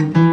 Mm-hmm.